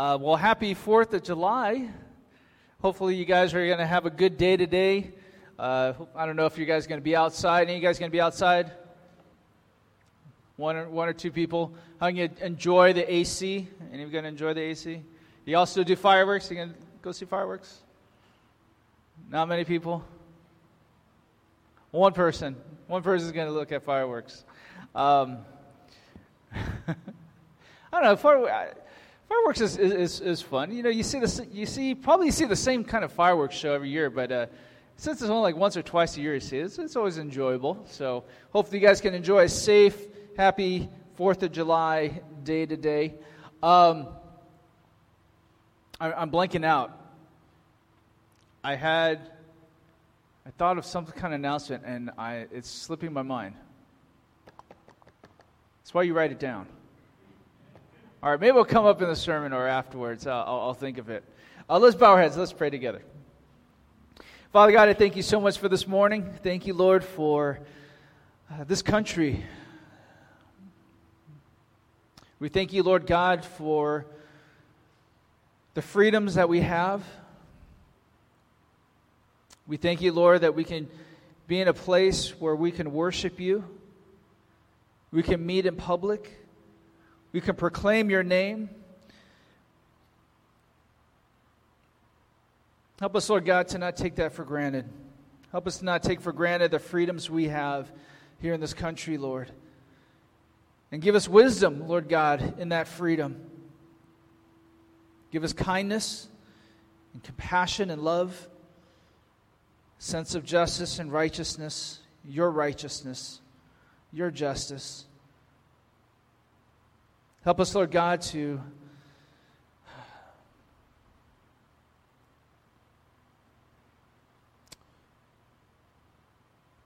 Uh, well, happy 4th of July. Hopefully, you guys are going to have a good day today. Uh, I don't know if you guys are going to be outside. Any of you guys going to be outside? One or, one or two people. Can you going to enjoy the AC? Any going to enjoy the AC? You also do fireworks? You going to go see fireworks? Not many people? One person. One person is going to look at fireworks. Um, I don't know. Fireworks is, is, is, fun. You know, you see the you see probably see the same kind of fireworks show every year, but uh, since it's only like once or twice a year you see it, it's, it's always enjoyable. So hopefully you guys can enjoy a safe, happy Fourth of July day today. Um, I, I'm blanking out. I had I thought of some kind of announcement, and I, it's slipping my mind. That's why you write it down. All right, maybe it'll come up in the sermon or afterwards. I'll, I'll think of it. Uh, let's bow our heads. Let's pray together. Father God, I thank you so much for this morning. Thank you, Lord, for uh, this country. We thank you, Lord God, for the freedoms that we have. We thank you, Lord, that we can be in a place where we can worship you. We can meet in public. We can proclaim your name. Help us, Lord God, to not take that for granted. Help us to not take for granted the freedoms we have here in this country, Lord. And give us wisdom, Lord God, in that freedom. Give us kindness and compassion and love sense of justice and righteousness, your righteousness, your justice. Help us, Lord God, to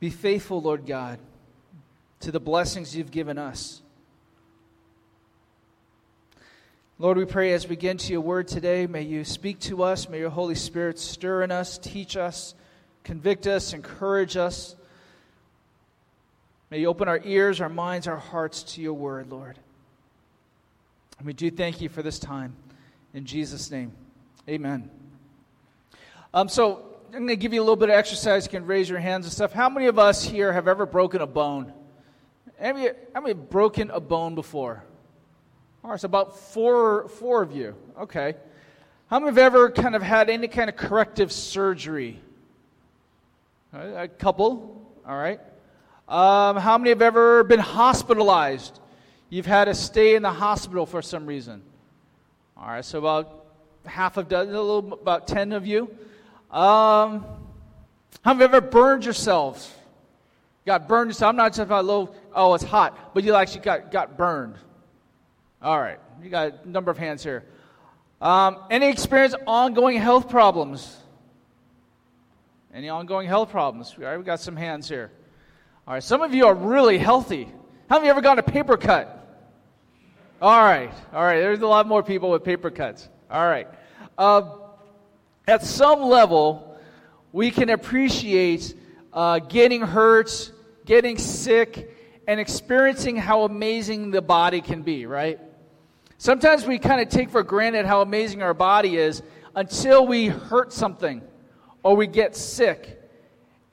be faithful, Lord God, to the blessings you've given us. Lord, we pray as we get into your word today, may you speak to us, may your Holy Spirit stir in us, teach us convict us, encourage us. May you open our ears, our minds, our hearts to your word, Lord. And we do thank you for this time. In Jesus' name, amen. Um, so, I'm going to give you a little bit of exercise. You can raise your hands and stuff. How many of us here have ever broken a bone? Have how many have broken a bone before? All right, so about four, four of you. Okay. How many have ever kind of had any kind of corrective surgery? A couple, all right. Um, how many have ever been hospitalized? You've had to stay in the hospital for some reason. All right, so about half of dozen, a little about ten of you. Um, have ever burned yourselves? Got burned yourself. I'm not just about low. Oh, it's hot, but you actually got got burned. All right, you got a number of hands here. Um, any experience ongoing health problems? Any ongoing health problems? All right, we got some hands here. All right, some of you are really healthy. How many ever got a paper cut? All right, all right. There's a lot more people with paper cuts. All right. Uh, at some level, we can appreciate uh, getting hurt, getting sick, and experiencing how amazing the body can be, right? Sometimes we kind of take for granted how amazing our body is until we hurt something or we get sick.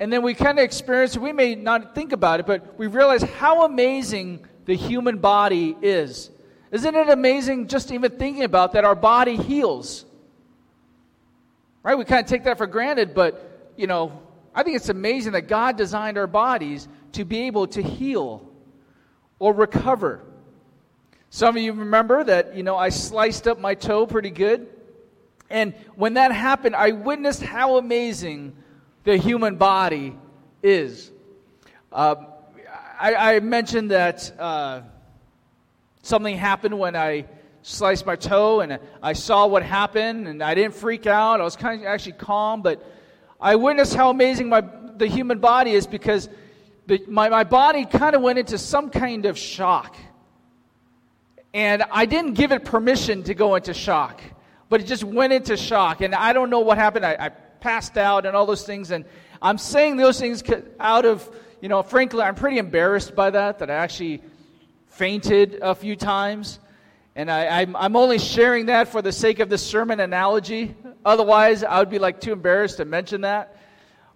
And then we kind of experience, we may not think about it, but we realize how amazing the human body is. Isn't it amazing just even thinking about that our body heals? Right? We kind of take that for granted, but, you know, I think it's amazing that God designed our bodies to be able to heal or recover. Some of you remember that, you know, I sliced up my toe pretty good. And when that happened, I witnessed how amazing the human body is. Uh, I, I, mentioned that uh, something happened when I sliced my toe, and I saw what happened, and I didn't freak out. I was kind of actually calm, but I witnessed how amazing my, the human body is because the, my, my body kind of went into some kind of shock. And I didn't give it permission to go into shock but it just went into shock. And I don't know what happened. I, I passed out and all those things. And I'm saying those things out of, you know, frankly, I'm pretty embarrassed by that, that I actually fainted a few times. And I, I'm, I'm only sharing that for the sake of the sermon analogy. Otherwise, I would be like too embarrassed to mention that.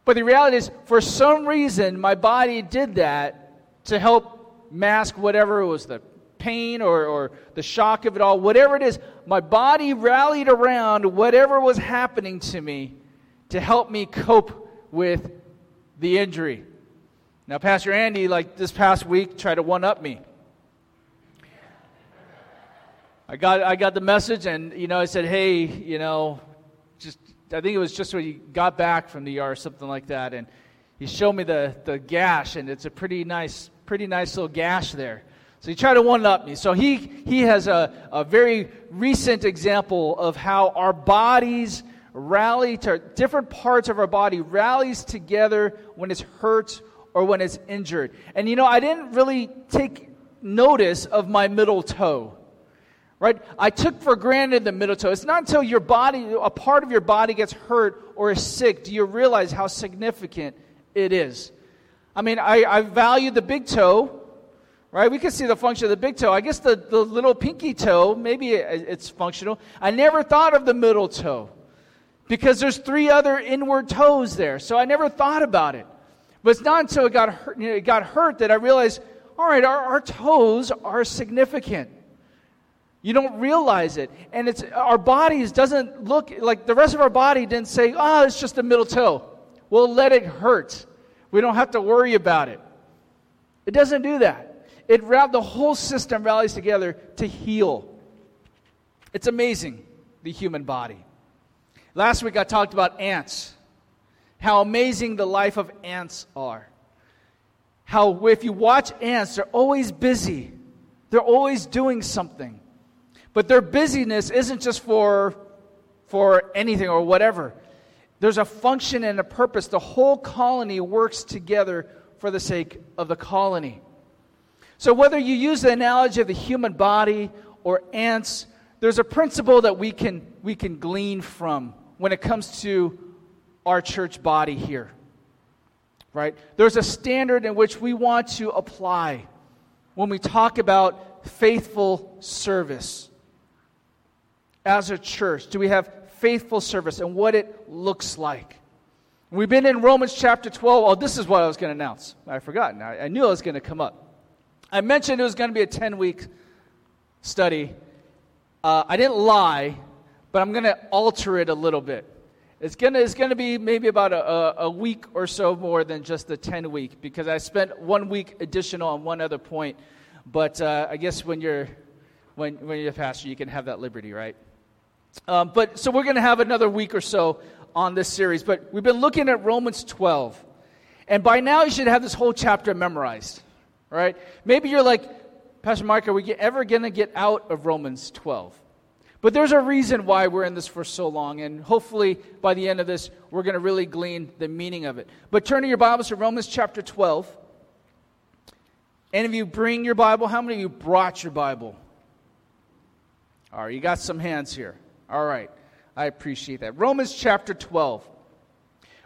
But the reality is, for some reason, my body did that to help mask whatever was the pain or, or the shock of it all, whatever it is. My body rallied around whatever was happening to me to help me cope with the injury. Now, Pastor Andy, like this past week, tried to one up me. I got, I got the message, and you know, I said, "Hey, you know, just I think it was just when he got back from the ER or something like that, and he showed me the the gash, and it's a pretty nice, pretty nice little gash there. So he tried to one up me. So he he has a, a very recent example of how our bodies rally to different parts of our body rallies together when it's hurt or when it's injured. And you know, I didn't really take notice of my middle toe right? I took for granted the middle toe. It's not until your body, a part of your body gets hurt or is sick, do you realize how significant it is. I mean, I, I value the big toe, right? We can see the function of the big toe. I guess the, the little pinky toe, maybe it's functional. I never thought of the middle toe because there's three other inward toes there. So I never thought about it. But it's not until it got hurt, you know, it got hurt that I realized, all right, our, our toes are significant. You don't realize it. And it's our bodies doesn't look like the rest of our body didn't say, oh, it's just a middle toe. We'll let it hurt. We don't have to worry about it. It doesn't do that. It the whole system rallies together to heal. It's amazing, the human body. Last week I talked about ants. How amazing the life of ants are. How if you watch ants, they're always busy. They're always doing something. But their busyness isn't just for, for anything or whatever. There's a function and a purpose. The whole colony works together for the sake of the colony. So, whether you use the analogy of the human body or ants, there's a principle that we can, we can glean from when it comes to our church body here. Right? There's a standard in which we want to apply when we talk about faithful service as a church? Do we have faithful service and what it looks like? We've been in Romans chapter 12. Oh, this is what I was going to announce. I forgot. I, I knew it was going to come up. I mentioned it was going to be a 10 week study. Uh, I didn't lie, but I'm going to alter it a little bit. It's going to it's gonna be maybe about a, a, week or so more than just the 10 week because I spent one week additional on one other point. But uh, I guess when you're, when, when you're a pastor, you can have that liberty, right? Um, but so we're going to have another week or so on this series. But we've been looking at Romans 12. And by now you should have this whole chapter memorized, right? Maybe you're like, Pastor Mark, are we ever going to get out of Romans 12? But there's a reason why we're in this for so long, and hopefully by the end of this, we're going to really glean the meaning of it. But turn to your Bibles to Romans chapter 12. Any of you bring your Bible? How many of you brought your Bible? All right, you got some hands here. All right. I appreciate that. Romans chapter 12.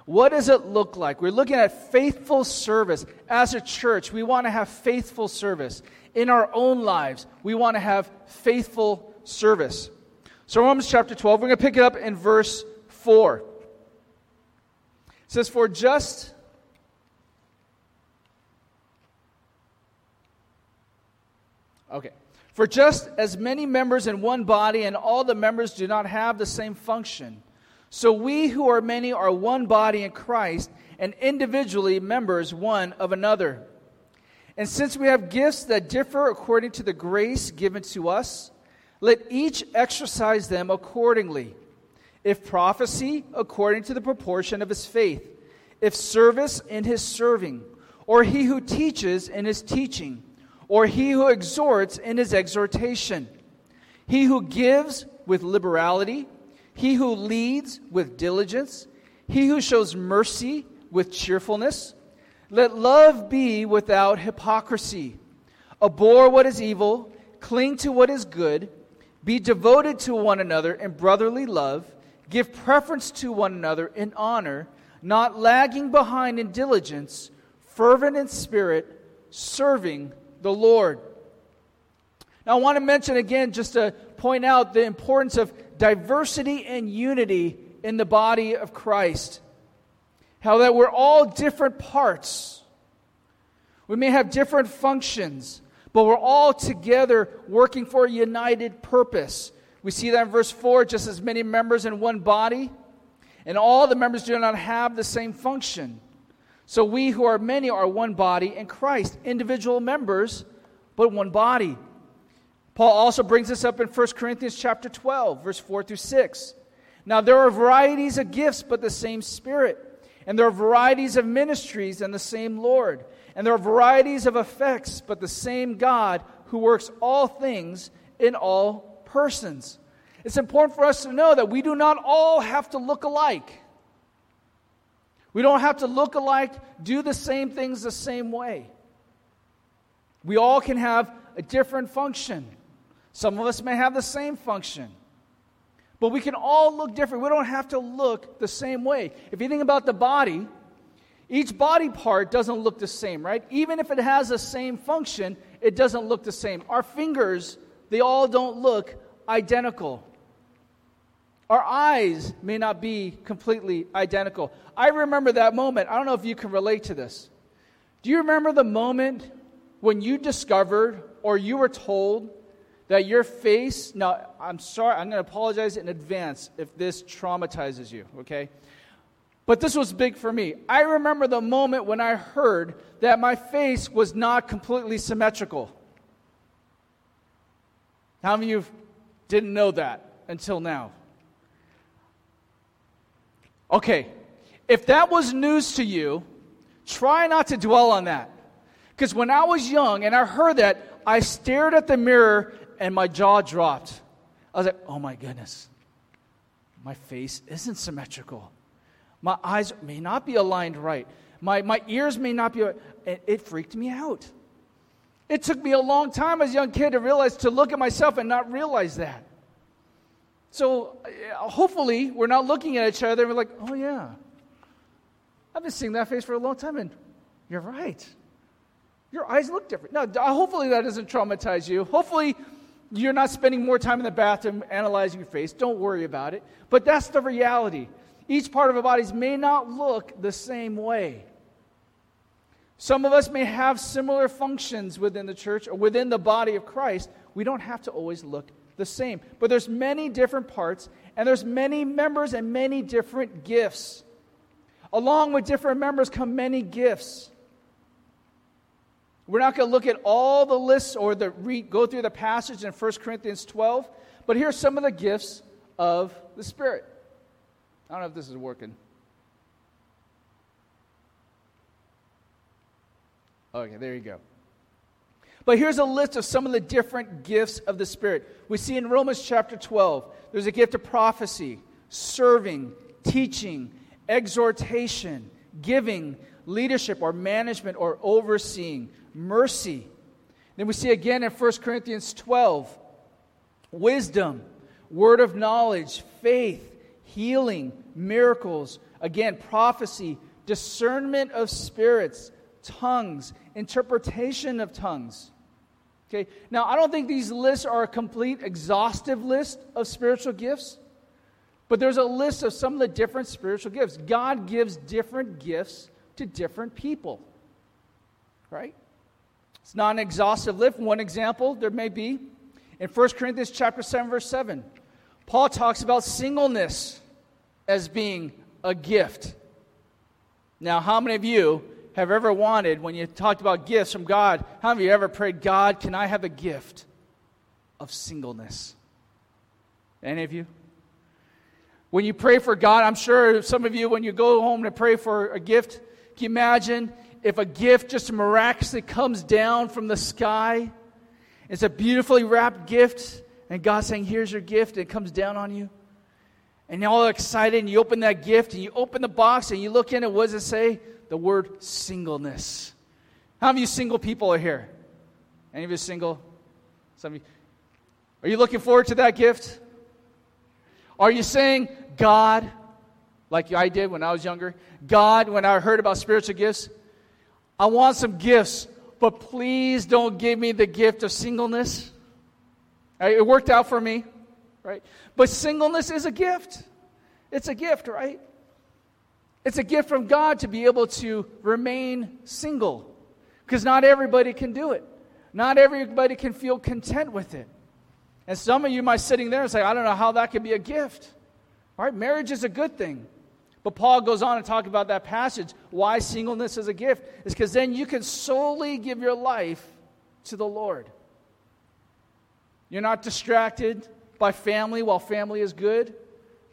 What does it look like? We're looking at faithful service. As a church, we want to have faithful service. In our own lives, we want to have faithful service. So, Romans chapter 12, we're going to pick it up in verse 4. It says, For just Okay. For just as many members in one body, and all the members do not have the same function, so we who are many are one body in Christ, and individually members one of another. And since we have gifts that differ according to the grace given to us, let each exercise them accordingly. If prophecy, according to the proportion of his faith, if service, in his serving, or he who teaches, in his teaching. Or he who exhorts in his exhortation, he who gives with liberality, he who leads with diligence, he who shows mercy with cheerfulness. Let love be without hypocrisy. Abhor what is evil, cling to what is good, be devoted to one another in brotherly love, give preference to one another in honor, not lagging behind in diligence, fervent in spirit, serving the Lord. Now, I want to mention again, just to point out the importance of diversity and unity in the body of Christ. How that we're all different parts. We may have different functions, but we're all together working for a united purpose. We see that in verse 4 just as many members in one body, and all the members do not have the same function. So we who are many are one body in Christ, individual members, but one body. Paul also brings this up in 1 Corinthians chapter 12, verse 4 through 6. Now there are varieties of gifts, but the same Spirit. And there are varieties of ministries and the same Lord. And there are varieties of effects, but the same God who works all things in all persons. It's important for us to know that we do not all have to look alike. We don't have to look alike, do the same things the same way. We all can have a different function. Some of us may have the same function. But we can all look different. We don't have to look the same way. If you think about the body, each body part doesn't look the same, right? Even if it has the same function, it doesn't look the same. Our fingers, they all don't look identical. Our eyes may not be completely identical. I remember that moment. I don't know if you can relate to this. Do you remember the moment when you discovered or you were told that your face, now I'm sorry, I'm going to apologize in advance if this traumatizes you, okay? But this was big for me. I remember the moment when I heard that my face was not completely symmetrical. How many of you didn't know that until now? Okay, if that was news to you, try not to dwell on that. Because when I was young and I heard that, I stared at the mirror and my jaw dropped. I was like, oh my goodness, my face isn't symmetrical. My eyes may not be aligned right. My, my ears may not be. It, it freaked me out. It took me a long time as a young kid to realize, to look at myself and not realize that. So uh, hopefully, we're not looking at each other and we're like, oh, yeah. I've been seeing that face for a long time, and you're right. Your eyes look different. Now, hopefully, that doesn't traumatize you. Hopefully, you're not spending more time in the bathroom analyzing your face. Don't worry about it. But that's the reality. Each part of our bodies may not look the same way. Some of us may have similar functions within the church or within the body of Christ. We don't have to always look the same. But there's many different parts and there's many members and many different gifts. Along with different members come many gifts. We're not going to look at all the lists or the read, go through the passage in 1 Corinthians 12, but here's some of the gifts of the Spirit. I don't know if this is working. Okay, there you go. But here's a list of some of the different gifts of the Spirit. We see in Romans chapter 12, there's a gift of prophecy, serving, teaching, exhortation, giving, leadership or management or overseeing, mercy. Then we see again in 1 Corinthians 12, wisdom, word of knowledge, faith, healing, miracles, again, prophecy, discernment of spirits, tongues, interpretation of tongues. Okay, now I don't think these lists are a complete, exhaustive list of spiritual gifts, but there's a list of some of the different spiritual gifts. God gives different gifts to different people, right? It's not an exhaustive list. One example there may be in 1 Corinthians chapter 7, verse 7. Paul talks about singleness as being a gift. Now, how many of you have ever wanted, when you talked about gifts from God, how many of you ever prayed, God, can I have a gift of singleness? Any of you? When you pray for God, I'm sure some of you, when you go home to pray for a gift, can you imagine if a gift just miraculously comes down from the sky? It's a beautifully wrapped gift, and God's saying, Here's your gift, and it comes down on you. And you're all excited, and you open that gift, and you open the box, and you look in, and what does it say? the word singleness. How many of you single people are here? Any of you single? Some of you. Are you looking forward to that gift? Are you saying, God, like I did when I was younger, God, when I heard about spiritual gifts, I want some gifts, but please don't give me the gift of singleness? It worked out for me, right? But singleness is a gift. It's a gift, right? It's a gift from God to be able to remain single because not everybody can do it. Not everybody can feel content with it. And some of you might sitting there and say, I don't know how that could be a gift. All right, marriage is a good thing. But Paul goes on to talk about that passage. Why singleness is a gift is because then you can solely give your life to the Lord. You're not distracted by family while family is good,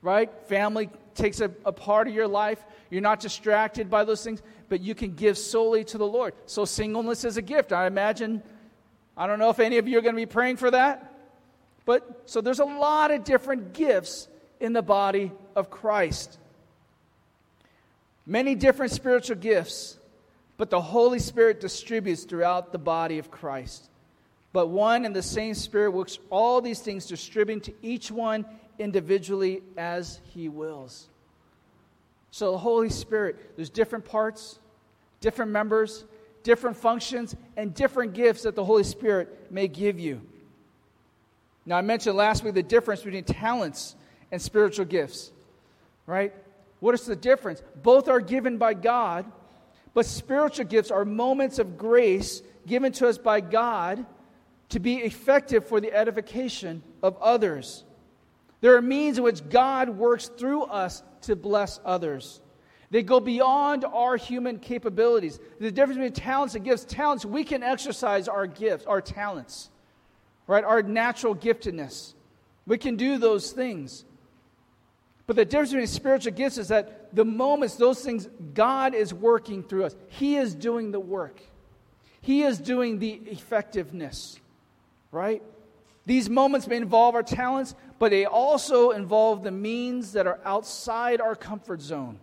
right? Family takes a, a part of your life. You're not distracted by those things, but you can give solely to the Lord. So, singleness is a gift. I imagine, I don't know if any of you are going to be praying for that, but so there's a lot of different gifts in the body of Christ. Many different spiritual gifts, but the Holy Spirit distributes throughout the body of Christ. But one and the same Spirit works all these things, distributing to each one individually as He wills. So, the Holy Spirit, there's different parts, different members, different functions, and different gifts that the Holy Spirit may give you. Now, I mentioned last week the difference between talents and spiritual gifts, right? What is the difference? Both are given by God, but spiritual gifts are moments of grace given to us by God to be effective for the edification of others. There are means in which God works through us to bless others. They go beyond our human capabilities. The difference between talents and gifts, talents, we can exercise our gifts, our talents, right? Our natural giftedness. We can do those things. But the difference between spiritual gifts is that the moments, those things, God is working through us. He is doing the work, He is doing the effectiveness, right? These moments may involve our talents, but they also involve the means that are outside our comfort zone.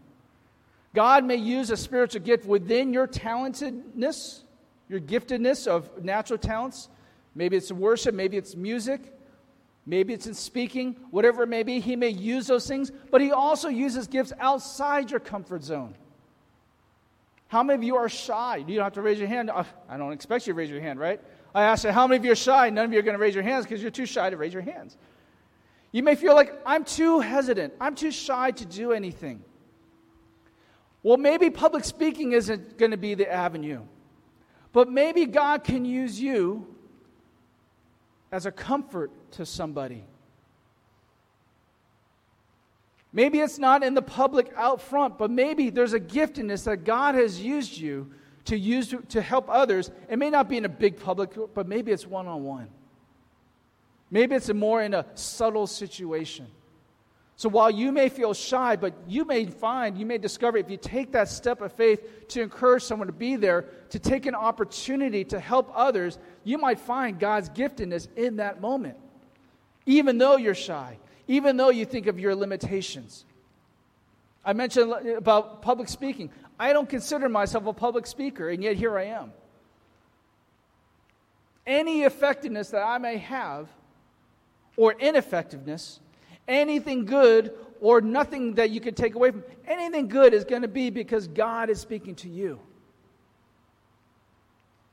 God may use a spiritual gift within your talentedness, your giftedness of natural talents. Maybe it's worship, maybe it's music, maybe it's in speaking, whatever it may be. He may use those things, but He also uses gifts outside your comfort zone. How many of you are shy? You don't have to raise your hand. Uh, I don't expect you to raise your hand, right? I asked you, how many of you are shy? None of you are going to raise your hands because you're too shy to raise your hands. You may feel like, I'm too hesitant. I'm too shy to do anything. Well, maybe public speaking isn't going to be the avenue, but maybe God can use you as a comfort to somebody. Maybe it's not in the public out front, but maybe there's a giftedness that God has used you to use to help others. It may not be in a big public, but maybe it's one on one. Maybe it's more in a subtle situation. So while you may feel shy, but you may find, you may discover if you take that step of faith to encourage someone to be there, to take an opportunity to help others, you might find God's giftedness in that moment. Even though you're shy, even though you think of your limitations. I mentioned about public speaking. I don't consider myself a public speaker, and yet here I am. Any effectiveness that I may have, or ineffectiveness, anything good or nothing that you can take away from, anything good is going to be because God is speaking to you.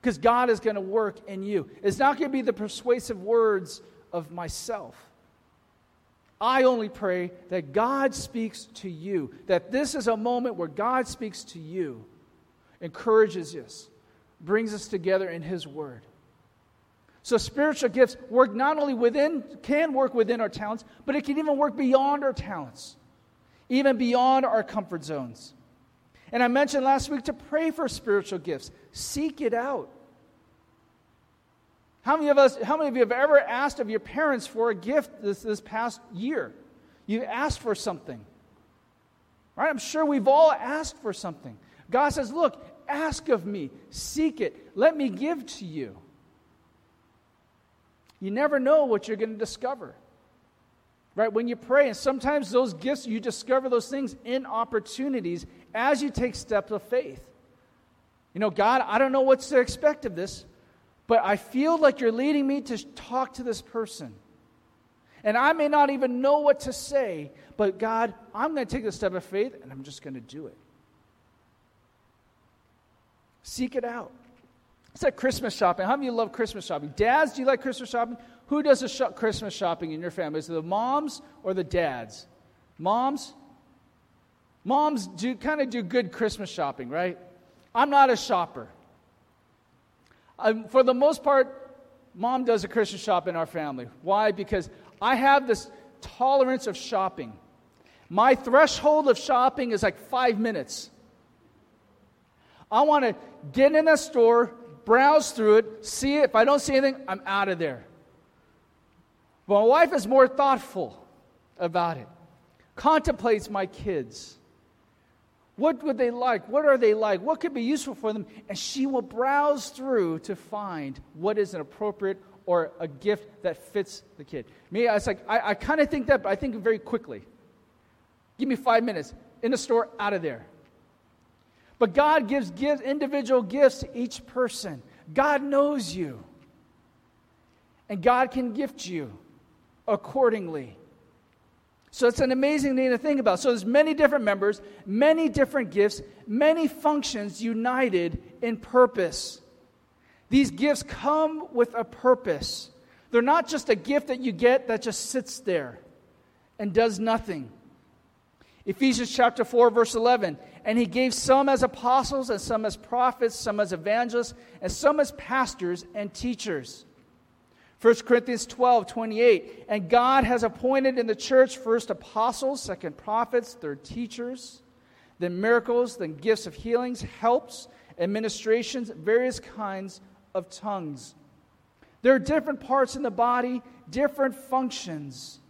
Because God is going to work in you. It's not going to be the persuasive words of myself. I only pray that God speaks to you, that this is a moment where God speaks to you, encourages us, brings us together in His Word. So spiritual gifts work not only within, can work within our talents, but it can even work beyond our talents, even beyond our comfort zones. And I mentioned last week to pray for spiritual gifts. Seek it out. How many of us, how many of you have ever asked of your parents for a gift this, this past year? You asked for something. Right? I'm sure we've all asked for something. God says, Look, ask of me, seek it, let me give to you. You never know what you're going to discover. Right? When you pray, and sometimes those gifts, you discover those things in opportunities as you take steps of faith. You know, God, I don't know what to expect of this, but I feel like you're leading me to talk to this person. And I may not even know what to say, but God, I'm going to take the step of faith and I'm just going to do it. Seek it out. It's like Christmas shopping. How many of you love Christmas shopping? Dads, do you like Christmas shopping? Who does the sh- Christmas shopping in your family? Is it the moms or the dads? Moms? Moms do kind of do good Christmas shopping, right? I'm not a shopper. Um, for the most part, mom does a Christmas shop in our family. Why? Because I have this tolerance of shopping. My threshold of shopping is like five minutes. I want to get in a store, browse through it, see it. If I don't see anything, I'm out of there. But my wife is more thoughtful about it, contemplates my kids. What would they like? What are they like? What could be useful for them? And she will browse through to find what is an appropriate or a gift that fits the kid. Me, I was like, I, I kind of think that, but I think very quickly. Give me five minutes in the store, out of there. But God gives, gives individual gifts to each person. God knows you. And God can gift you accordingly. So it's an amazing thing to think about. So there's many different members, many different gifts, many functions united in purpose. These gifts come with a purpose. They're not just a gift that you get that just sits there and does nothing. Ephesians chapter 4 verse 11, and he gave some as apostles and some as prophets, some as evangelists, and some as pastors and teachers 1 Corinthians 12, 28. And God has appointed in the church first apostles, second prophets, third teachers, then miracles, then gifts of healings, helps, administrations, various kinds of tongues. There are different parts in the body, different functions,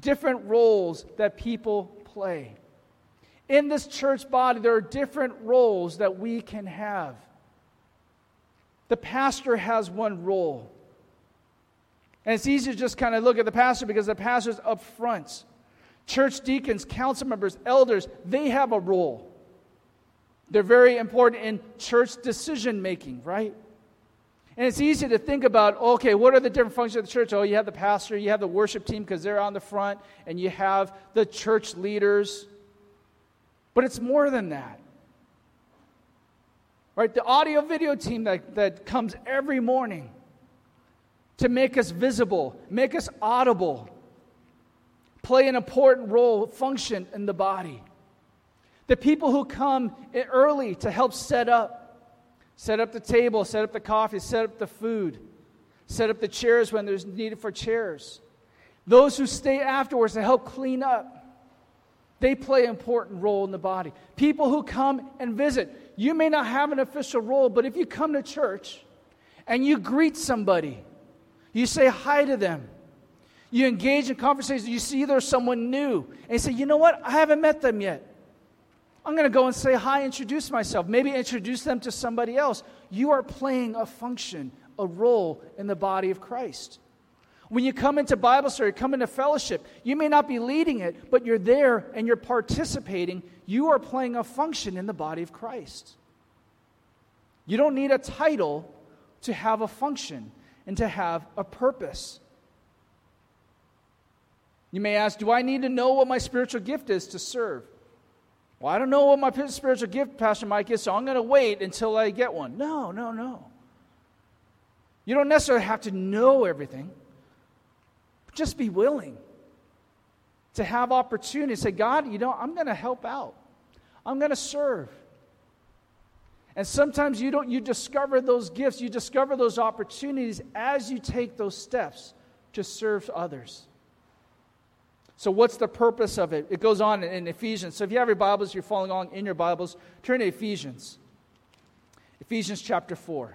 different roles that people play. In this church body, there are different roles that we can have. The pastor has one role. And it's easy to just kind of look at the pastor because the pastor's up front. Church deacons, council members, elders, they have a role. They're very important in church decision making, right? And it's easy to think about, okay, what are the different functions of the church? Oh, you have the pastor, you have the worship team because they're on the front, and you have the church leaders. But it's more than that. Right? The audio video team that, that comes every morning to make us visible, make us audible, play an important role, function in the body. The people who come early to help set up, set up the table, set up the coffee, set up the food, set up the chairs when there's needed for chairs. Those who stay afterwards to help clean up, they play an important role in the body. People who come and visit, you may not have an official role, but if you come to church and you greet somebody, you say hi to them. You engage in conversation. You see there's someone new. And you say, you know what? I haven't met them yet. I'm going to go and say hi, introduce myself, maybe introduce them to somebody else. You are playing a function, a role in the body of Christ. When you come into Bible study, come into fellowship, you may not be leading it, but you're there and you're participating. You are playing a function in the body of Christ. You don't need a title to have a function and to have a purpose. You may ask, Do I need to know what my spiritual gift is to serve? Well, I don't know what my spiritual gift, Pastor Mike, is, so I'm going to wait until I get one. No, no, no. You don't necessarily have to know everything, just be willing to have opportunity. Say, God, you know, I'm going to help out, I'm going to serve. And sometimes you don't you discover those gifts, you discover those opportunities as you take those steps to serve others. So what's the purpose of it? It goes on in Ephesians. So if you have your Bibles, you're following along in your Bibles, turn to Ephesians. Ephesians chapter 4.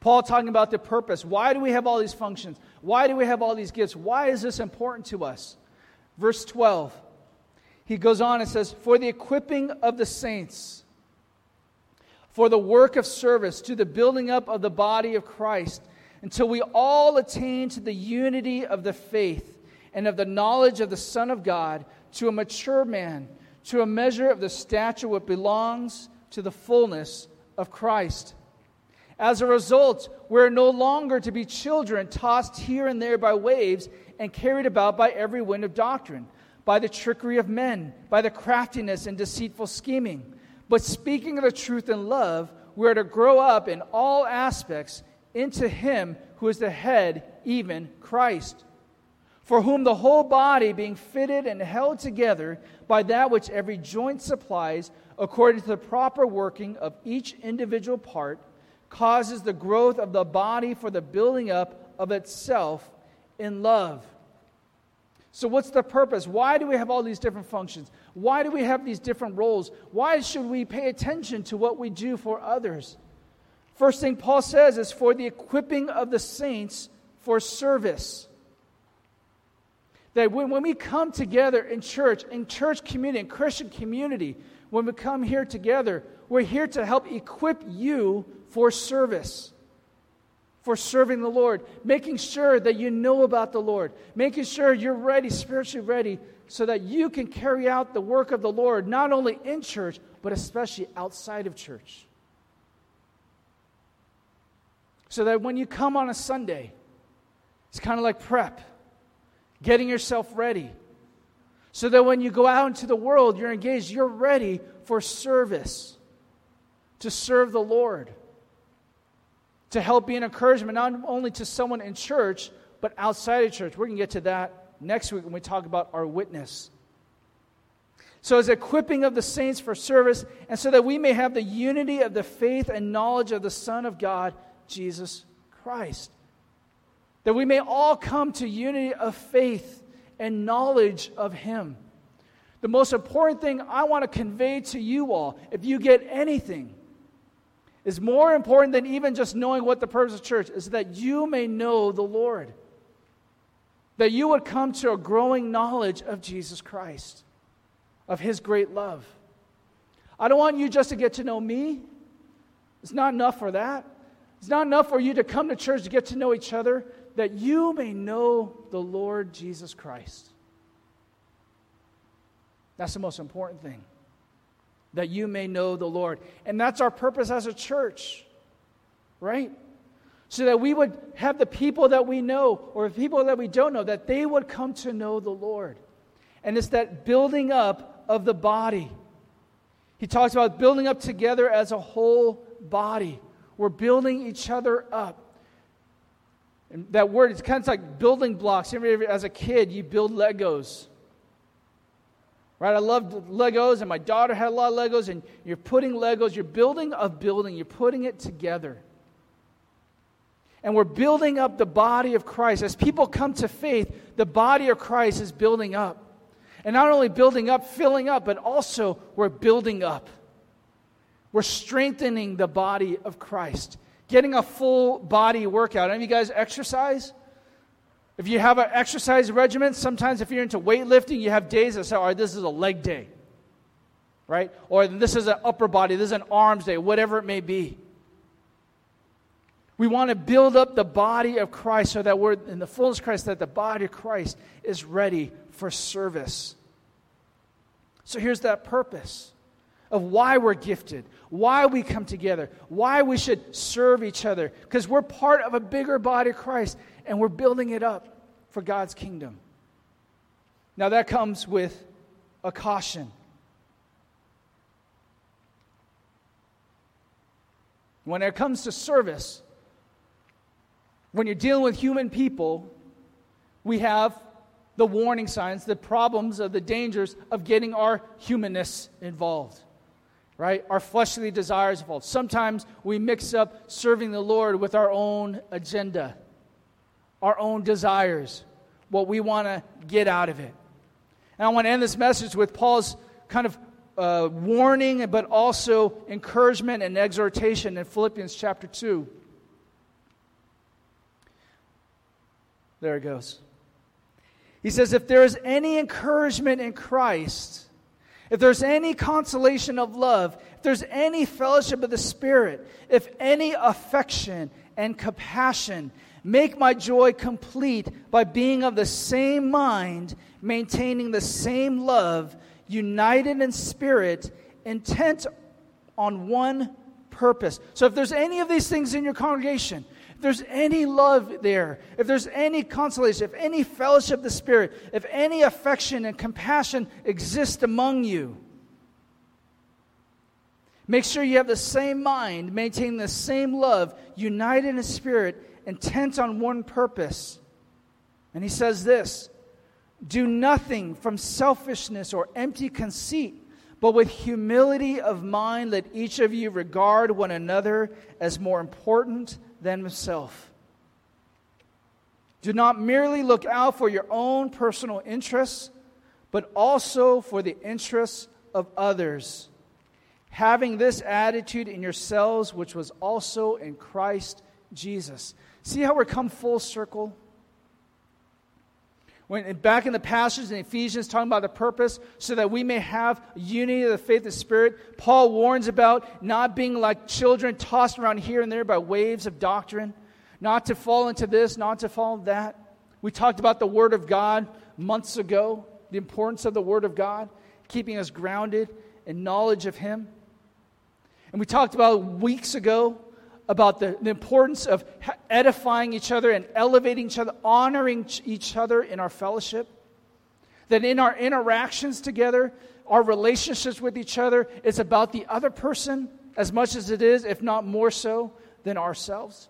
Paul talking about the purpose. Why do we have all these functions? Why do we have all these gifts? Why is this important to us? Verse 12 he goes on and says, For the equipping of the saints, for the work of service, to the building up of the body of Christ, until we all attain to the unity of the faith and of the knowledge of the Son of God, to a mature man, to a measure of the stature which belongs to the fullness of Christ. As a result, we're no longer to be children tossed here and there by waves and carried about by every wind of doctrine by the trickery of men, by the craftiness and deceitful scheming. But speaking of the truth in love, we are to grow up in all aspects into him who is the head, even Christ. For whom the whole body, being fitted and held together by that which every joint supplies, according to the proper working of each individual part, causes the growth of the body for the building up of itself in love. So, what's the purpose? Why do we have all these different functions? Why do we have these different roles? Why should we pay attention to what we do for others? First thing Paul says is for the equipping of the saints for service. That when, when we come together in church, in church community, in Christian community, when we come here together, we're here to help equip you for service, for serving the Lord, making sure that you know about the Lord, making sure you're ready, spiritually ready, so that you can carry out the work of the Lord, not only in church, but especially outside of church. So that when you come on a Sunday, it's kind of like prep, getting yourself ready. So that when you go out into the world, you're engaged, you're ready for service, to serve the Lord, to help be an encouragement not only to someone in church, but outside of church. We're going to get to that next week when we talk about our witness. So, as equipping of the saints for service, and so that we may have the unity of the faith and knowledge of the Son of God Jesus Christ. That we may all come to unity of faith and knowledge of Him. The most important thing I want to convey to you all, if you get anything, is more important than even just knowing what the purpose of church is that you may know the Lord. That you would come to a growing knowledge of Jesus Christ, of His great love. I don't want you just to get to know me. It's not enough for that. It's not enough for you to come to church to get to know each other, that you may know the Lord Jesus Christ. That's the most important thing. That you may know the Lord. And that's our purpose as a church, right? So that we would have the people that we know or people that we don't know, that they would come to know the Lord. And it's that building up of the body. He talks about building up together as a whole body. We're building each other up. And that word, it's kind of like building blocks. As a kid, you build Legos. Right? I loved Legos, and my daughter had a lot of Legos, and you're putting Legos, you're building a building, you're putting it together. And we're building up the body of Christ. As people come to faith, the body of Christ is building up. And not only building up, filling up, but also we're building up. We're strengthening the body of Christ, getting a full body workout. Any of you guys exercise? If you have an exercise regimen, sometimes if you're into weightlifting, you have days that say, all right, this is a leg day, right? Or this is an upper body, this is an arms day, whatever it may be. We want to build up the body of Christ so that we're in the fullness of Christ, that the body of Christ is ready for service. So here's that purpose of why we're gifted, why we come together, why we should serve each other, because we're part of a bigger body of Christ and we're building it up for God's kingdom. Now, that comes with a caution. When it comes to service, when you're dealing with human people, we have the warning signs, the problems of the dangers of getting our humanness involved right? Our fleshly desires involved. Sometimes we mix up serving the Lord with our own agenda, our own desires, what we want to get out of it. And I want to end this message with Paul's kind of uh, warning, but also encouragement and exhortation in Philippians chapter 2. There it goes. He says, If there is any encouragement in Christ, if there's any consolation of love, if there's any fellowship of the Spirit, if any affection and compassion, make my joy complete by being of the same mind, maintaining the same love, united in spirit, intent on one purpose. So if there's any of these things in your congregation, if there's any love there, if there's any consolation, if any fellowship of the Spirit, if any affection and compassion exist among you, Make sure you have the same mind, maintain the same love, united in spirit, intent on one purpose. And he says this Do nothing from selfishness or empty conceit, but with humility of mind, let each of you regard one another as more important than himself. Do not merely look out for your own personal interests, but also for the interests of others. Having this attitude in yourselves, which was also in Christ Jesus. See how we're come full circle? When back in the passage in Ephesians talking about the purpose so that we may have unity of the faith and spirit, Paul warns about not being like children tossed around here and there by waves of doctrine, not to fall into this, not to fall into that. We talked about the word of God months ago, the importance of the word of God, keeping us grounded in knowledge of him. And we talked about weeks ago about the, the importance of edifying each other and elevating each other, honoring each other in our fellowship. That in our interactions together, our relationships with each other, it's about the other person as much as it is, if not more so, than ourselves.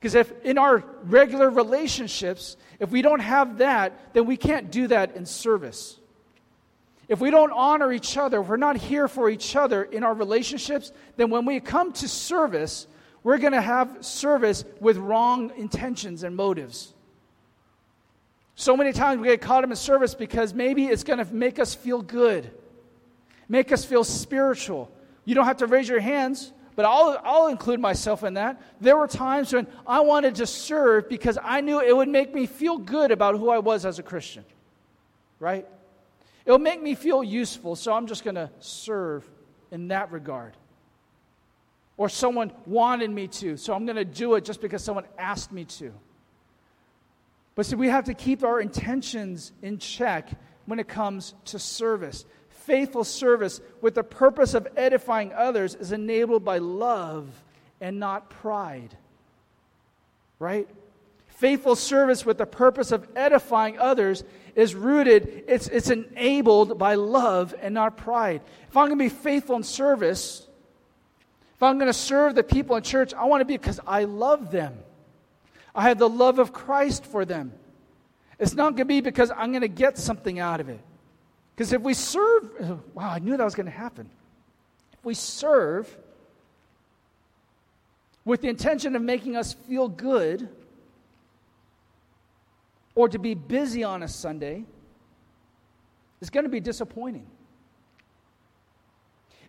Because if in our regular relationships, if we don't have that, then we can't do that in service. If we don't honor each other, if we're not here for each other in our relationships, then when we come to service, we're going to have service with wrong intentions and motives. So many times we get caught up in service because maybe it's going to make us feel good, make us feel spiritual. You don't have to raise your hands, but I'll, I'll include myself in that. There were times when I wanted to serve because I knew it would make me feel good about who I was as a Christian, right? It'll make me feel useful, so I'm just going to serve in that regard. Or someone wanted me to, so I'm going to do it just because someone asked me to. But see, we have to keep our intentions in check when it comes to service. Faithful service with the purpose of edifying others is enabled by love and not pride. Right? Faithful service with the purpose of edifying others is rooted, it's, it's enabled by love and not pride. If I'm going to be faithful in service, if I'm going to serve the people in church, I want to be because I love them. I have the love of Christ for them. It's not going to be because I'm going to get something out of it. Because if we serve, wow, I knew that was going to happen. If we serve with the intention of making us feel good, or to be busy on a Sunday is going to be disappointing.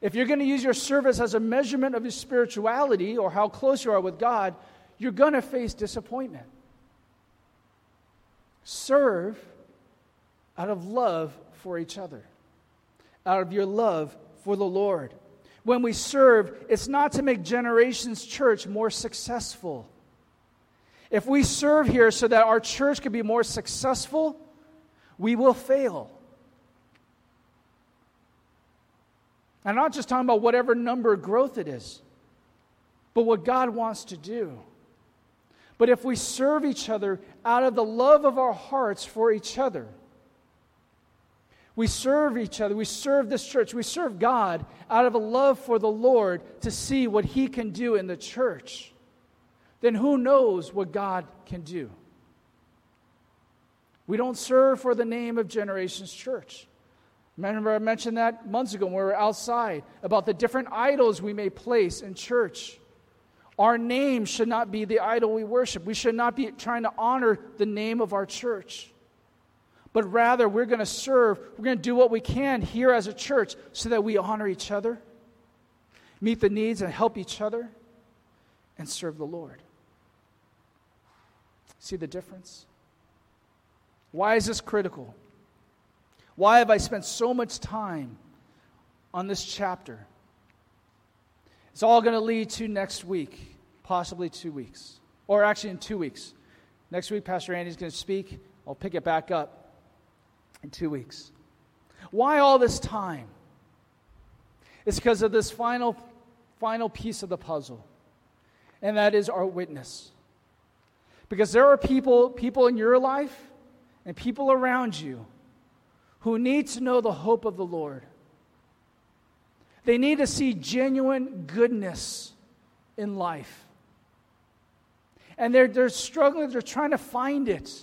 If you're going to use your service as a measurement of your spirituality or how close you are with God, you're going to face disappointment. Serve out of love for each other, out of your love for the Lord. When we serve, it's not to make Generations Church more successful. If we serve here so that our church can be more successful, we will fail. I'm not just talking about whatever number of growth it is, but what God wants to do. But if we serve each other out of the love of our hearts for each other, we serve each other, we serve this church, we serve God out of a love for the Lord to see what He can do in the church then who knows what God can do? We don't serve for the name of Generations Church. Remember, I mentioned that months ago when we were outside about the different idols we may place in church. Our name should not be the idol we worship. We should not be trying to honor the name of our church. But rather, we're going to serve, we're going to do what we can here as a church so that we honor each other, meet the needs, and help each other, and serve the Lord. See the difference? Why is this critical? Why have I spent so much time on this chapter? It's all going to lead to next week, possibly two weeks, or actually in two weeks. Next week, Pastor Andy's going to speak. I'll pick it back up in two weeks. Why all this time? It's because of this final, final piece of the puzzle, and that is our witness. Because there are people, people in your life and people around you who need to know the hope of the Lord. They need to see genuine goodness in life. And they're, they're struggling, they're trying to find it.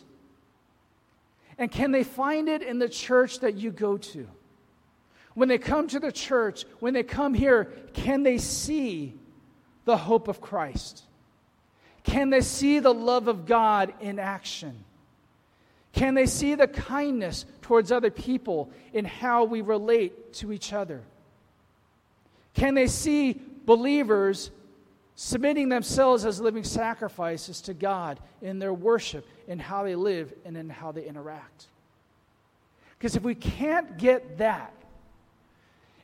And can they find it in the church that you go to? When they come to the church, when they come here, can they see the hope of Christ? Can they see the love of God in action? Can they see the kindness towards other people in how we relate to each other? Can they see believers submitting themselves as living sacrifices to God in their worship, in how they live, and in how they interact? Because if we can't get that,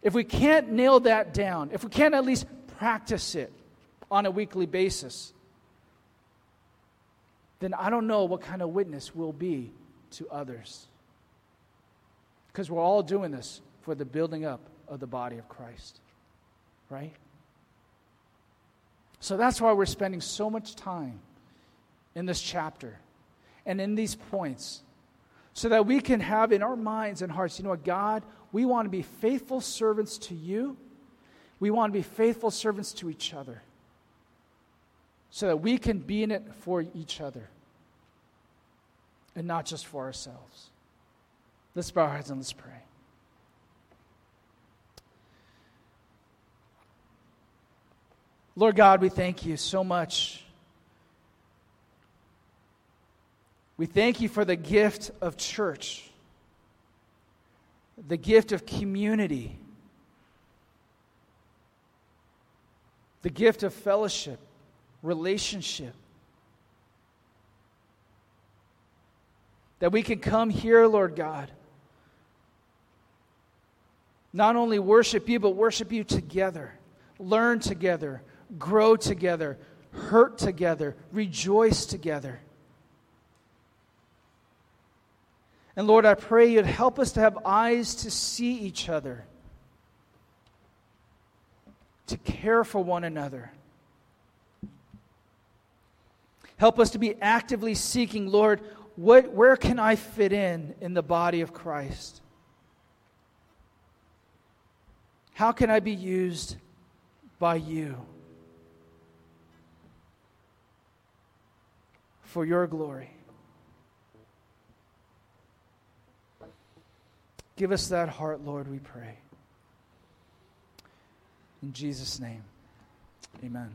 if we can't nail that down, if we can't at least practice it on a weekly basis, then I don't know what kind of witness we'll be to others. Because we're all doing this for the building up of the body of Christ, right? So that's why we're spending so much time in this chapter and in these points so that we can have in our minds and hearts, you know what, God, we want to be faithful servants to you. We want to be faithful servants to each other so that we can be in it for each other and not just for ourselves. Let's bow our heads and let's pray. Lord God, we thank you so much. We thank you for the gift of church, the gift of community, the gift of fellowship, relationship. That we can come here, Lord God, not only worship you, but worship you together, learn together, grow together, hurt together, rejoice together. And Lord, I pray you'd help us to have eyes to see each other, to care for one another. Help us to be actively seeking, Lord, what, where can I fit in in the body of Christ? How can I be used by you for your glory? Give us that heart, Lord, we pray. In Jesus' name, amen.